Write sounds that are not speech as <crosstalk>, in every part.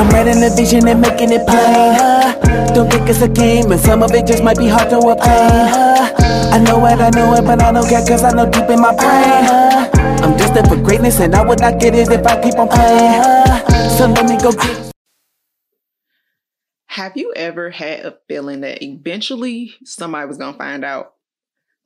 I'm writing the vision and making it plain. Uh-huh. Don't think it's a game, and some of it just might be hard to obtain. Uh-huh. I know it, I know it, but I don't care cause I know deep in my brain. Uh-huh. I'm destined for greatness, and I would not get it if I keep on playing. So let me go get Have you ever had a feeling that eventually somebody was to find out?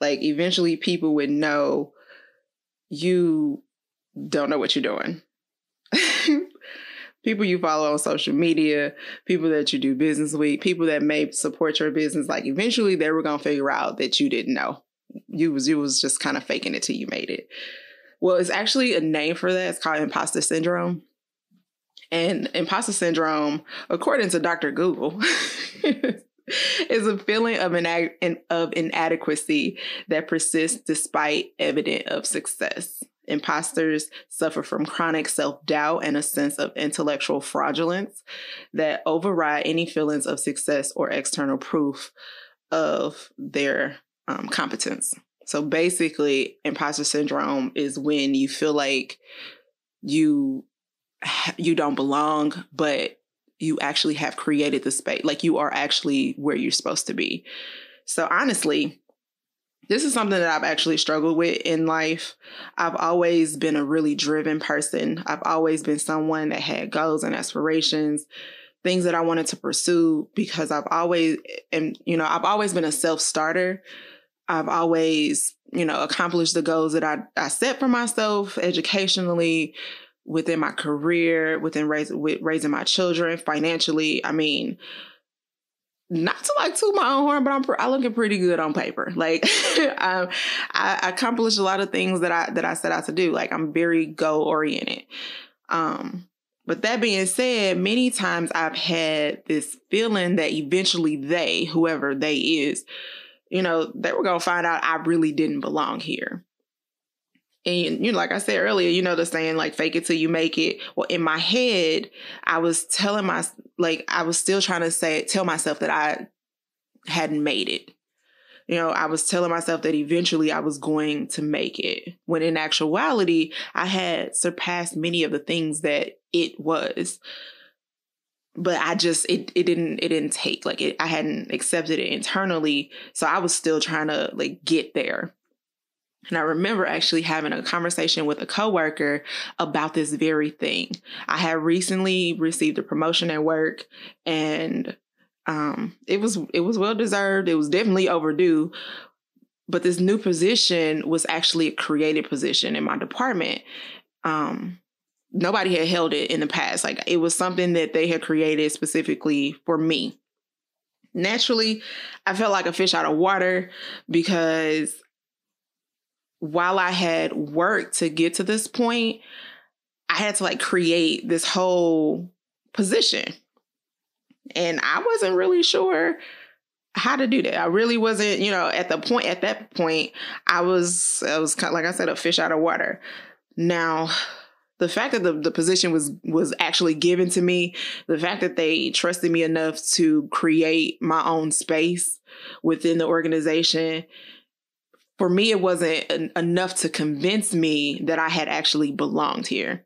Like, eventually people would know you don't know what you're doing. <laughs> people you follow on social media, people that you do business with, people that may support your business, like eventually they were gonna figure out that you didn't know. You was you was just kind of faking it till you made it. Well, it's actually a name for that. It's called imposter syndrome. And imposter syndrome, according to Dr. Google, <laughs> is a feeling of, ina- of inadequacy that persists despite evidence of success. Imposters suffer from chronic self doubt and a sense of intellectual fraudulence that override any feelings of success or external proof of their um, competence. So basically, imposter syndrome is when you feel like you you don't belong, but you actually have created the space, like you are actually where you're supposed to be. So honestly, this is something that I've actually struggled with in life. I've always been a really driven person. I've always been someone that had goals and aspirations, things that I wanted to pursue because I've always and you know, I've always been a self-starter. I've always, you know, accomplished the goals that I, I set for myself educationally, within my career, within raising with raising my children, financially. I mean, not to like toot my own horn, but I'm I looking pretty good on paper. Like <laughs> um, I, I accomplished a lot of things that I that I set out to do. Like I'm very goal oriented. Um, but that being said, many times I've had this feeling that eventually they, whoever they is, you know, they were gonna find out I really didn't belong here. And you know, like I said earlier, you know the saying like fake it till you make it. Well, in my head, I was telling my like I was still trying to say tell myself that I hadn't made it. You know, I was telling myself that eventually I was going to make it. When in actuality, I had surpassed many of the things that it was. But I just it it didn't it didn't take like it I hadn't accepted it internally, so I was still trying to like get there. And I remember actually having a conversation with a coworker about this very thing. I had recently received a promotion at work and um, it was it was well deserved. It was definitely overdue. But this new position was actually a created position in my department. Um, nobody had held it in the past. Like it was something that they had created specifically for me. Naturally, I felt like a fish out of water because while I had worked to get to this point, I had to like create this whole position. And I wasn't really sure how to do that. I really wasn't, you know, at the point at that point, I was I was kind of, like I said, a fish out of water. Now, the fact that the, the position was was actually given to me, the fact that they trusted me enough to create my own space within the organization for me, it wasn't en- enough to convince me that I had actually belonged here.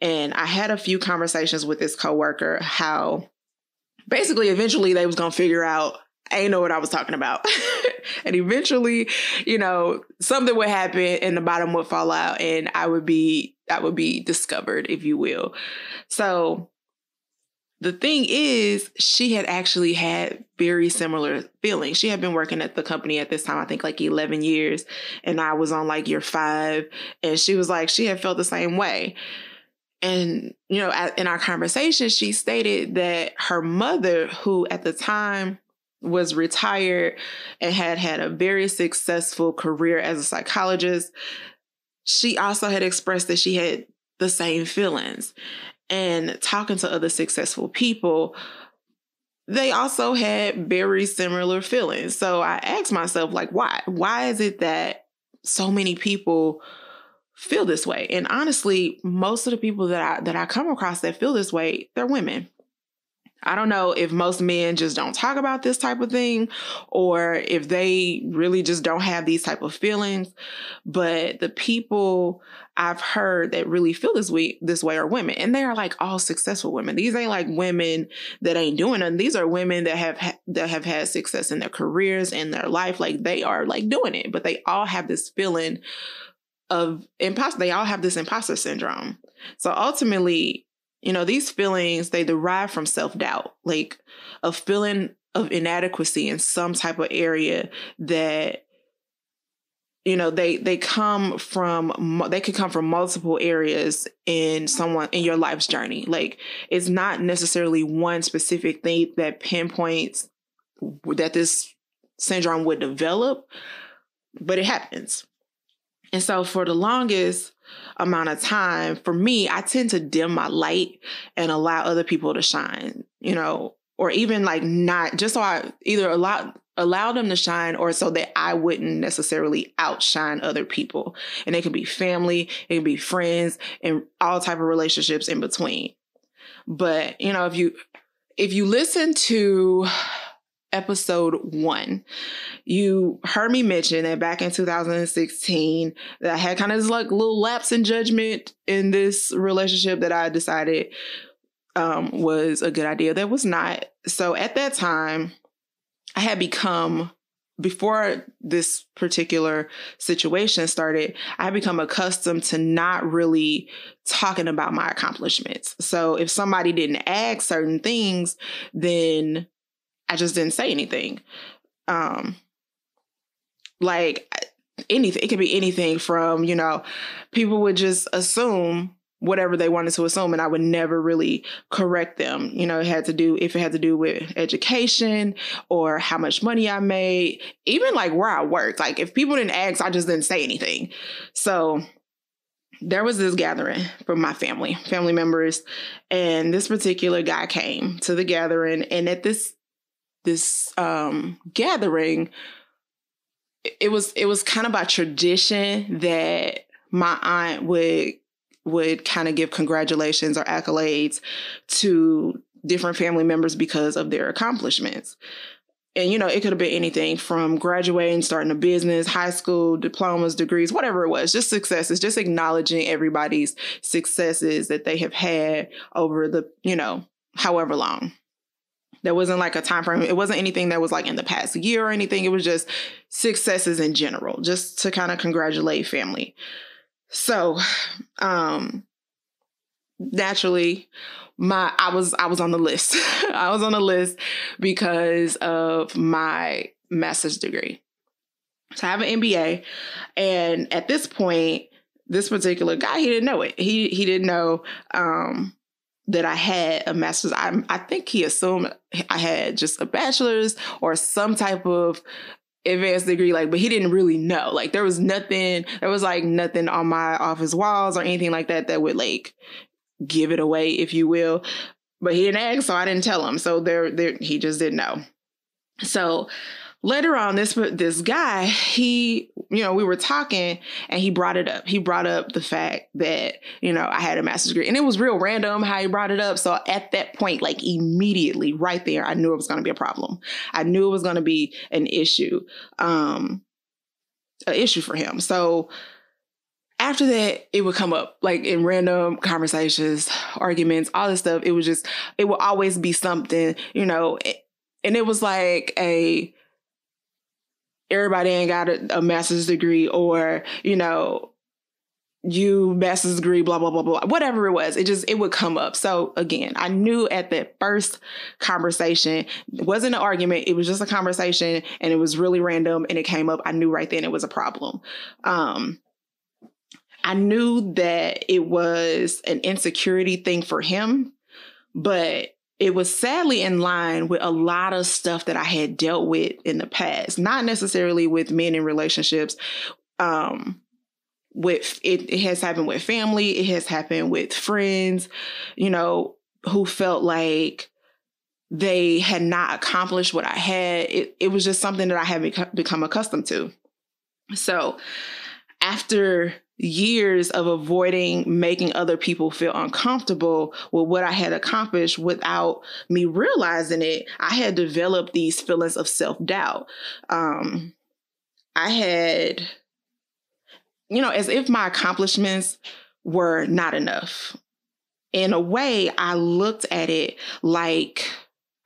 And I had a few conversations with this coworker how basically eventually they was gonna figure out I know what I was talking about. <laughs> and eventually, you know, something would happen and the bottom would fall out and I would be I would be discovered, if you will. So the thing is, she had actually had very similar feelings. She had been working at the company at this time, I think like 11 years, and I was on like year five. And she was like, she had felt the same way. And, you know, in our conversation, she stated that her mother, who at the time was retired and had had a very successful career as a psychologist, she also had expressed that she had the same feelings and talking to other successful people, they also had very similar feelings. So I asked myself, like, why? Why is it that so many people feel this way? And honestly, most of the people that I that I come across that feel this way, they're women. I don't know if most men just don't talk about this type of thing or if they really just don't have these type of feelings, but the people I've heard that really feel this way this way are women and they are like all successful women. These ain't like women that ain't doing it. These are women that have ha- that have had success in their careers and their life like they are like doing it, but they all have this feeling of imposter they all have this imposter syndrome. So ultimately you know, these feelings, they derive from self doubt, like a feeling of inadequacy in some type of area that you know they they come from they could come from multiple areas in someone in your life's journey. Like it's not necessarily one specific thing that pinpoints that this syndrome would develop but it happens. And so for the longest amount of time, for me, I tend to dim my light and allow other people to shine, you know, or even like not just so I either allow allow them to shine or so that I wouldn't necessarily outshine other people. And it can be family, it can be friends and all type of relationships in between. But, you know, if you if you listen to episode one, you heard me mention that back in 2016 that I had kind of this like little lapse in judgment in this relationship that I decided um, was a good idea. That was not. So at that time, I had become before this particular situation started, I had become accustomed to not really talking about my accomplishments. So if somebody didn't ask certain things, then I just didn't say anything. Um, like anything, it could be anything from, you know, people would just assume whatever they wanted to assume and I would never really correct them. You know, it had to do if it had to do with education or how much money I made, even like where I worked. Like if people didn't ask, I just didn't say anything. So there was this gathering from my family, family members, and this particular guy came to the gathering and at this this um, gathering, it was it was kind of by tradition that my aunt would would kind of give congratulations or accolades to different family members because of their accomplishments. And you know, it could have been anything from graduating, starting a business, high school, diplomas, degrees, whatever it was, just successes, just acknowledging everybody's successes that they have had over the, you know, however long. There wasn't like a time frame. It wasn't anything that was like in the past year or anything. It was just successes in general, just to kind of congratulate family. So, um, naturally, my I was I was on the list. <laughs> I was on the list because of my master's degree. So I have an MBA, and at this point, this particular guy he didn't know it. He he didn't know um, that I had a master's. I, I think he assumed I had just a bachelor's or some type of advanced degree, like, but he didn't really know. Like, there was nothing, there was like nothing on my office walls or anything like that that would like give it away, if you will. But he didn't ask, so I didn't tell him. So there, there, he just didn't know. So later on this this guy he you know we were talking and he brought it up. He brought up the fact that you know i had a master's degree and it was real random how he brought it up. So at that point like immediately right there i knew it was going to be a problem. I knew it was going to be an issue um an issue for him. So after that, it would come up like in random conversations, arguments, all this stuff. It was just, it would always be something, you know, and it was like a everybody ain't got a, a master's degree or, you know, you master's degree, blah, blah, blah, blah, whatever it was. It just, it would come up. So again, I knew at that first conversation, it wasn't an argument. It was just a conversation and it was really random and it came up. I knew right then it was a problem. Um, I knew that it was an insecurity thing for him, but it was sadly in line with a lot of stuff that I had dealt with in the past, not necessarily with men in relationships. Um, with it, it has happened with family, it has happened with friends, you know, who felt like they had not accomplished what I had. It, it was just something that I had become, become accustomed to. So after years of avoiding making other people feel uncomfortable with what I had accomplished without me realizing it, I had developed these feelings of self doubt. Um, I had, you know, as if my accomplishments were not enough. In a way, I looked at it like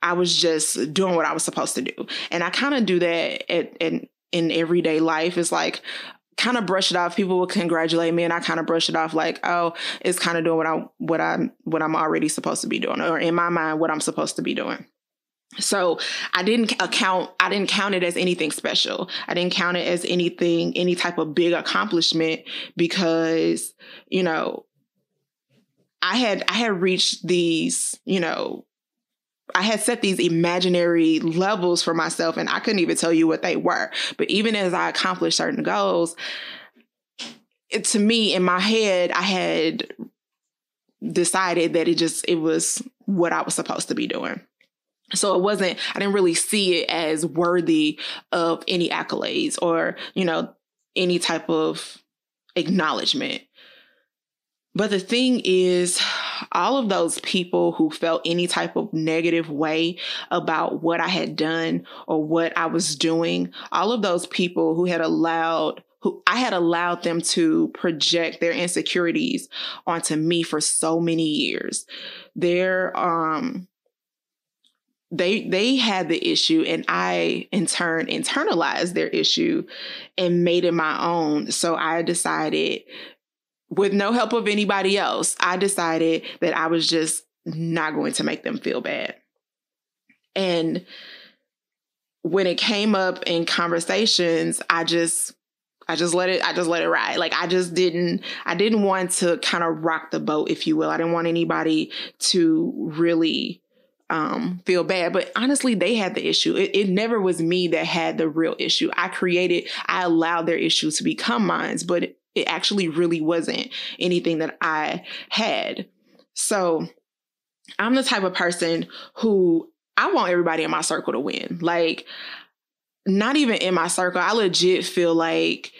I was just doing what I was supposed to do. And I kind of do that at, at, in everyday life. It's like, kind of brush it off. People will congratulate me, and I kind of brush it off like, oh, it's kind of doing what I what I what I'm already supposed to be doing, or in my mind, what I'm supposed to be doing. So I didn't account uh, I didn't count it as anything special. I didn't count it as anything any type of big accomplishment because, you know, I had I had reached these, you know, I had set these imaginary levels for myself and I couldn't even tell you what they were. But even as I accomplished certain goals, it, to me in my head, I had decided that it just it was what I was supposed to be doing. So it wasn't I didn't really see it as worthy of any accolades or, you know, any type of acknowledgement. But the thing is, all of those people who felt any type of negative way about what I had done or what I was doing, all of those people who had allowed who I had allowed them to project their insecurities onto me for so many years. Their um they they had the issue and I in turn internalized their issue and made it my own. So I decided with no help of anybody else, I decided that I was just not going to make them feel bad. And when it came up in conversations, I just I just let it I just let it ride. Like I just didn't I didn't want to kind of rock the boat if you will. I didn't want anybody to really um, feel bad. But honestly, they had the issue. It, it, never was me that had the real issue. I created, I allowed their issue to become mine, but it, actually really wasn't anything that I had. So I'm the type of person who I want everybody in my circle to win. Like, not even in my circle, I legit feel like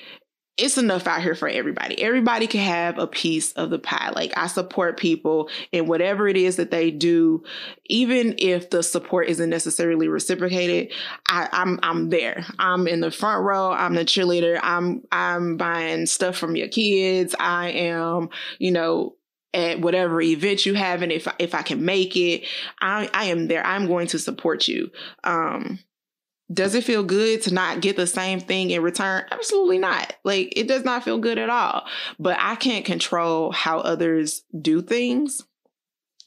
it's enough out here for everybody. Everybody can have a piece of the pie. Like I support people in whatever it is that they do, even if the support isn't necessarily reciprocated. I, I'm I'm there. I'm in the front row. I'm the cheerleader. I'm I'm buying stuff from your kids. I am, you know, at whatever event you have, and if if I can make it, I I am there. I'm going to support you. Um, does it feel good to not get the same thing in return? Absolutely not. Like it does not feel good at all. But I can't control how others do things.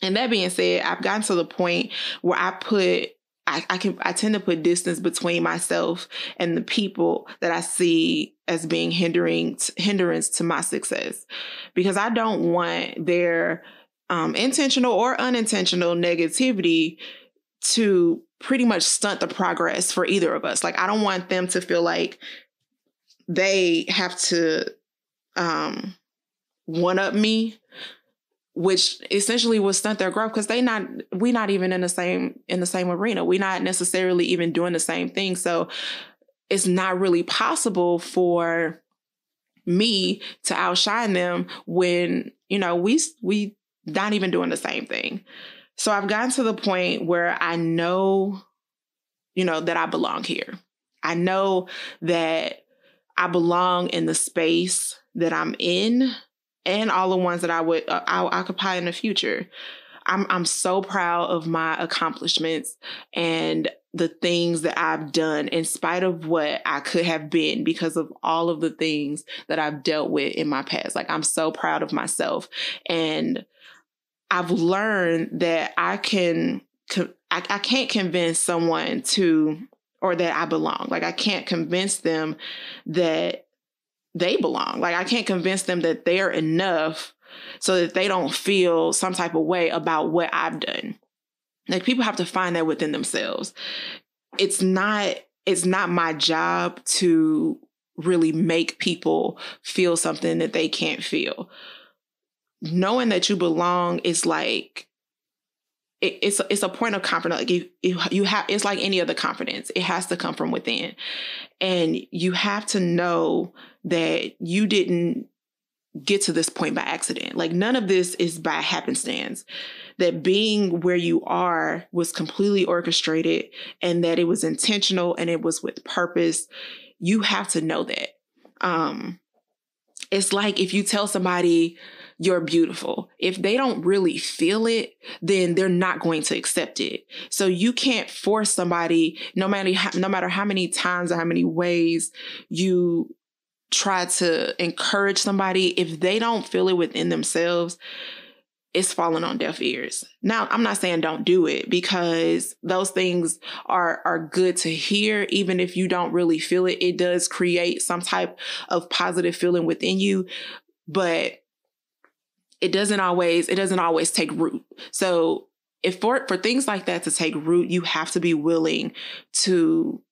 And that being said, I've gotten to the point where I put I, I can I tend to put distance between myself and the people that I see as being hindering hindrance to my success because I don't want their um, intentional or unintentional negativity to pretty much stunt the progress for either of us. Like I don't want them to feel like they have to um one up me which essentially will stunt their growth because they not we not even in the same in the same arena. We not necessarily even doing the same thing. So it's not really possible for me to outshine them when you know we we not even doing the same thing so I've gotten to the point where I know, you know, that I belong here. I know that I belong in the space that I'm in and all the ones that I would uh, I'll occupy in the future. I'm I'm so proud of my accomplishments and the things that I've done in spite of what I could have been because of all of the things that I've dealt with in my past. Like I'm so proud of myself and I've learned that I can, I, I can't convince someone to, or that I belong. Like I can't convince them that they belong. Like I can't convince them that they're enough so that they don't feel some type of way about what I've done. Like people have to find that within themselves. It's not it's not my job to really make people feel something that they can't feel knowing that you belong is like it, it's it's a point of confidence. Like you, you you have it's like any other confidence. It has to come from within, and you have to know that you didn't get to this point by accident. Like none of this is by happenstance. That being where you are was completely orchestrated and that it was intentional and it was with purpose. You have to know that. Um it's like if you tell somebody you're beautiful. If they don't really feel it, then they're not going to accept it. So you can't force somebody, no matter how, no matter how many times or how many ways you try to encourage somebody, if they don't feel it within themselves, it's falling on deaf ears. Now, I'm not saying don't do it because those things are are good to hear even if you don't really feel it. It does create some type of positive feeling within you, but it doesn't always it doesn't always take root. So, if for for things like that to take root, you have to be willing to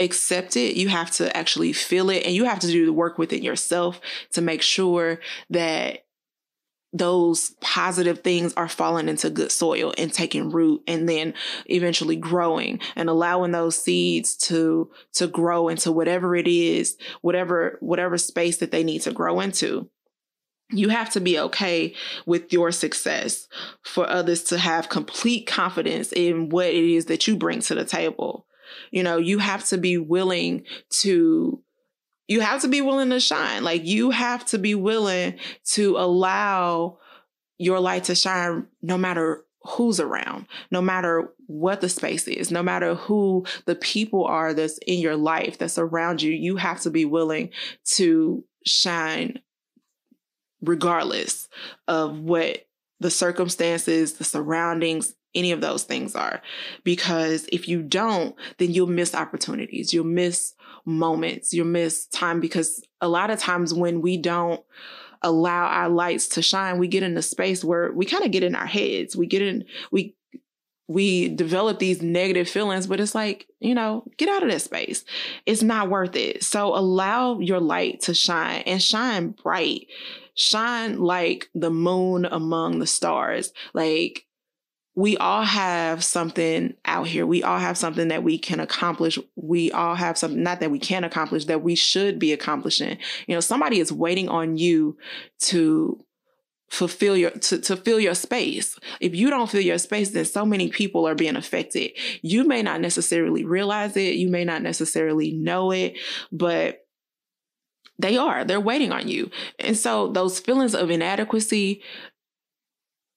accept it. You have to actually feel it and you have to do the work within yourself to make sure that those positive things are falling into good soil and taking root and then eventually growing and allowing those seeds to to grow into whatever it is whatever whatever space that they need to grow into you have to be okay with your success for others to have complete confidence in what it is that you bring to the table you know, you have to be willing to you have to be willing to shine. Like you have to be willing to allow your light to shine no matter who's around, no matter what the space is, no matter who the people are that's in your life that's around you, you have to be willing to shine regardless of what the circumstances, the surroundings, any of those things are. Because if you don't, then you'll miss opportunities, you'll miss moments, you'll miss time. Because a lot of times when we don't allow our lights to shine, we get in a space where we kind of get in our heads. We get in, we, we develop these negative feelings, but it's like, you know, get out of that space. It's not worth it. So allow your light to shine and shine bright. Shine like the moon among the stars. Like we all have something out here. We all have something that we can accomplish. We all have something, not that we can accomplish, that we should be accomplishing. You know, somebody is waiting on you to fulfill your to, to fill your space if you don't fill your space then so many people are being affected you may not necessarily realize it you may not necessarily know it but they are they're waiting on you and so those feelings of inadequacy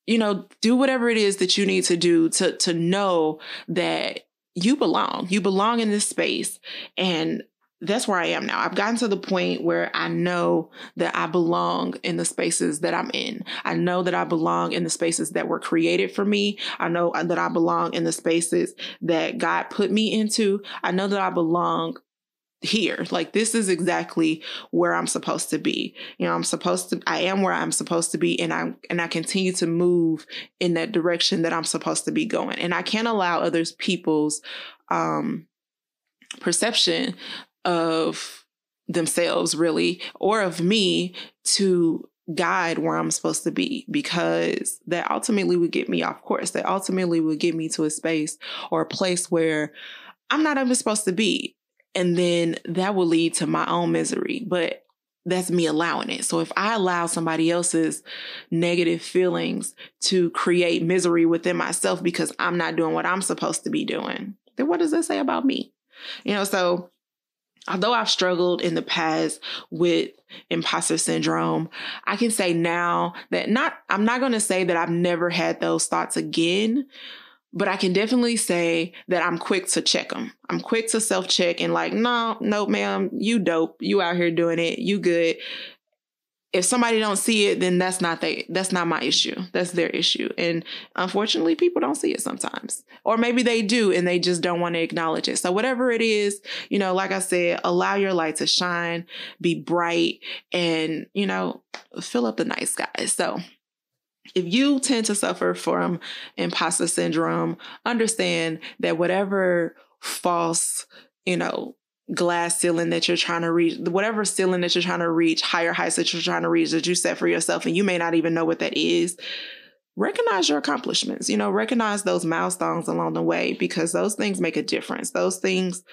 you know, do whatever it is that you need to do to to know that you belong. You belong in this space and that's where I am now. I've gotten to the point where I know that I belong in the spaces that I'm in. I know that I belong in the spaces that were created for me. I know that I belong in the spaces that God put me into. I know that I belong here. Like this is exactly where I'm supposed to be. You know, I'm supposed to I am where I'm supposed to be and I and I continue to move in that direction that I'm supposed to be going. And I can't allow others people's um perception of themselves really or of me to guide where I'm supposed to be because that ultimately would get me off course. That ultimately would get me to a space or a place where I'm not even supposed to be. And then that will lead to my own misery. But that's me allowing it. So if I allow somebody else's negative feelings to create misery within myself because I'm not doing what I'm supposed to be doing, then what does that say about me? You know, so although I've struggled in the past with imposter syndrome, I can say now that not, I'm not going to say that I've never had those thoughts again, but I can definitely say that I'm quick to check them. I'm quick to self check and like, no, no, ma'am, you dope. You out here doing it. You good. If somebody don't see it, then that's not they that's not my issue. That's their issue. And unfortunately, people don't see it sometimes. Or maybe they do and they just don't want to acknowledge it. So whatever it is, you know, like I said, allow your light to shine, be bright, and you know, fill up the night skies. So if you tend to suffer from imposter syndrome, understand that whatever false, you know, glass ceiling that you're trying to reach, whatever ceiling that you're trying to reach, higher heights that you're trying to reach that you set for yourself, and you may not even know what that is, recognize your accomplishments. You know, recognize those milestones along the way because those things make a difference. Those things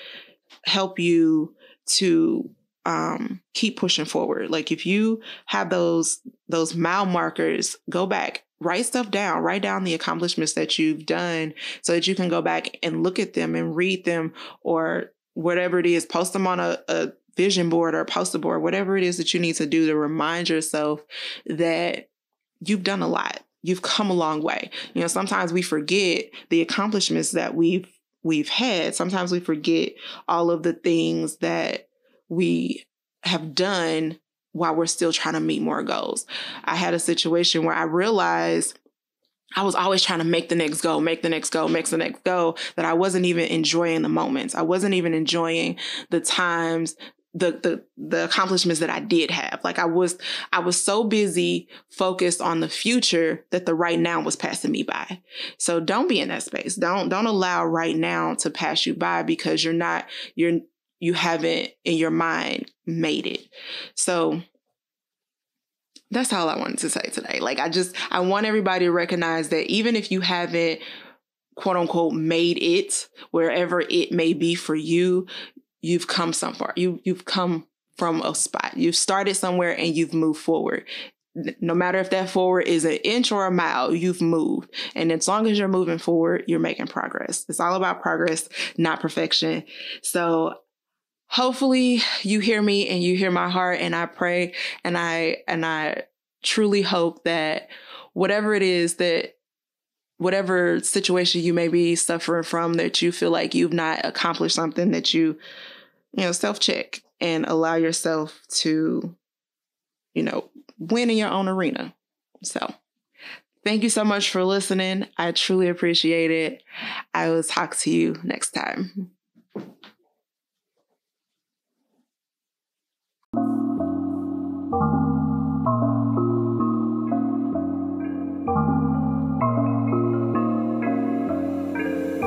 help you to um, keep pushing forward. Like if you have those those mile markers, go back, write stuff down, write down the accomplishments that you've done so that you can go back and look at them and read them or whatever it is, post them on a, a vision board or a poster board, whatever it is that you need to do to remind yourself that you've done a lot. You've come a long way. You know, sometimes we forget the accomplishments that we've we've had. Sometimes we forget all of the things that we have done while we're still trying to meet more goals. I had a situation where I realized I was always trying to make the next go, make the next go, make the next go, that I wasn't even enjoying the moments. I wasn't even enjoying the times the the the accomplishments that I did have. Like I was I was so busy focused on the future that the right now was passing me by. So don't be in that space. Don't don't allow right now to pass you by because you're not you're you haven't in your mind made it. So that's all I wanted to say today. Like I just I want everybody to recognize that even if you haven't quote unquote made it wherever it may be for you, you've come some far. You you've come from a spot. You've started somewhere and you've moved forward. No matter if that forward is an inch or a mile, you've moved. And as long as you're moving forward, you're making progress. It's all about progress, not perfection. So hopefully you hear me and you hear my heart and I pray and I and I truly hope that whatever it is that whatever situation you may be suffering from that you feel like you've not accomplished something that you you know self check and allow yourself to you know win in your own arena. So thank you so much for listening. I truly appreciate it. I will talk to you next time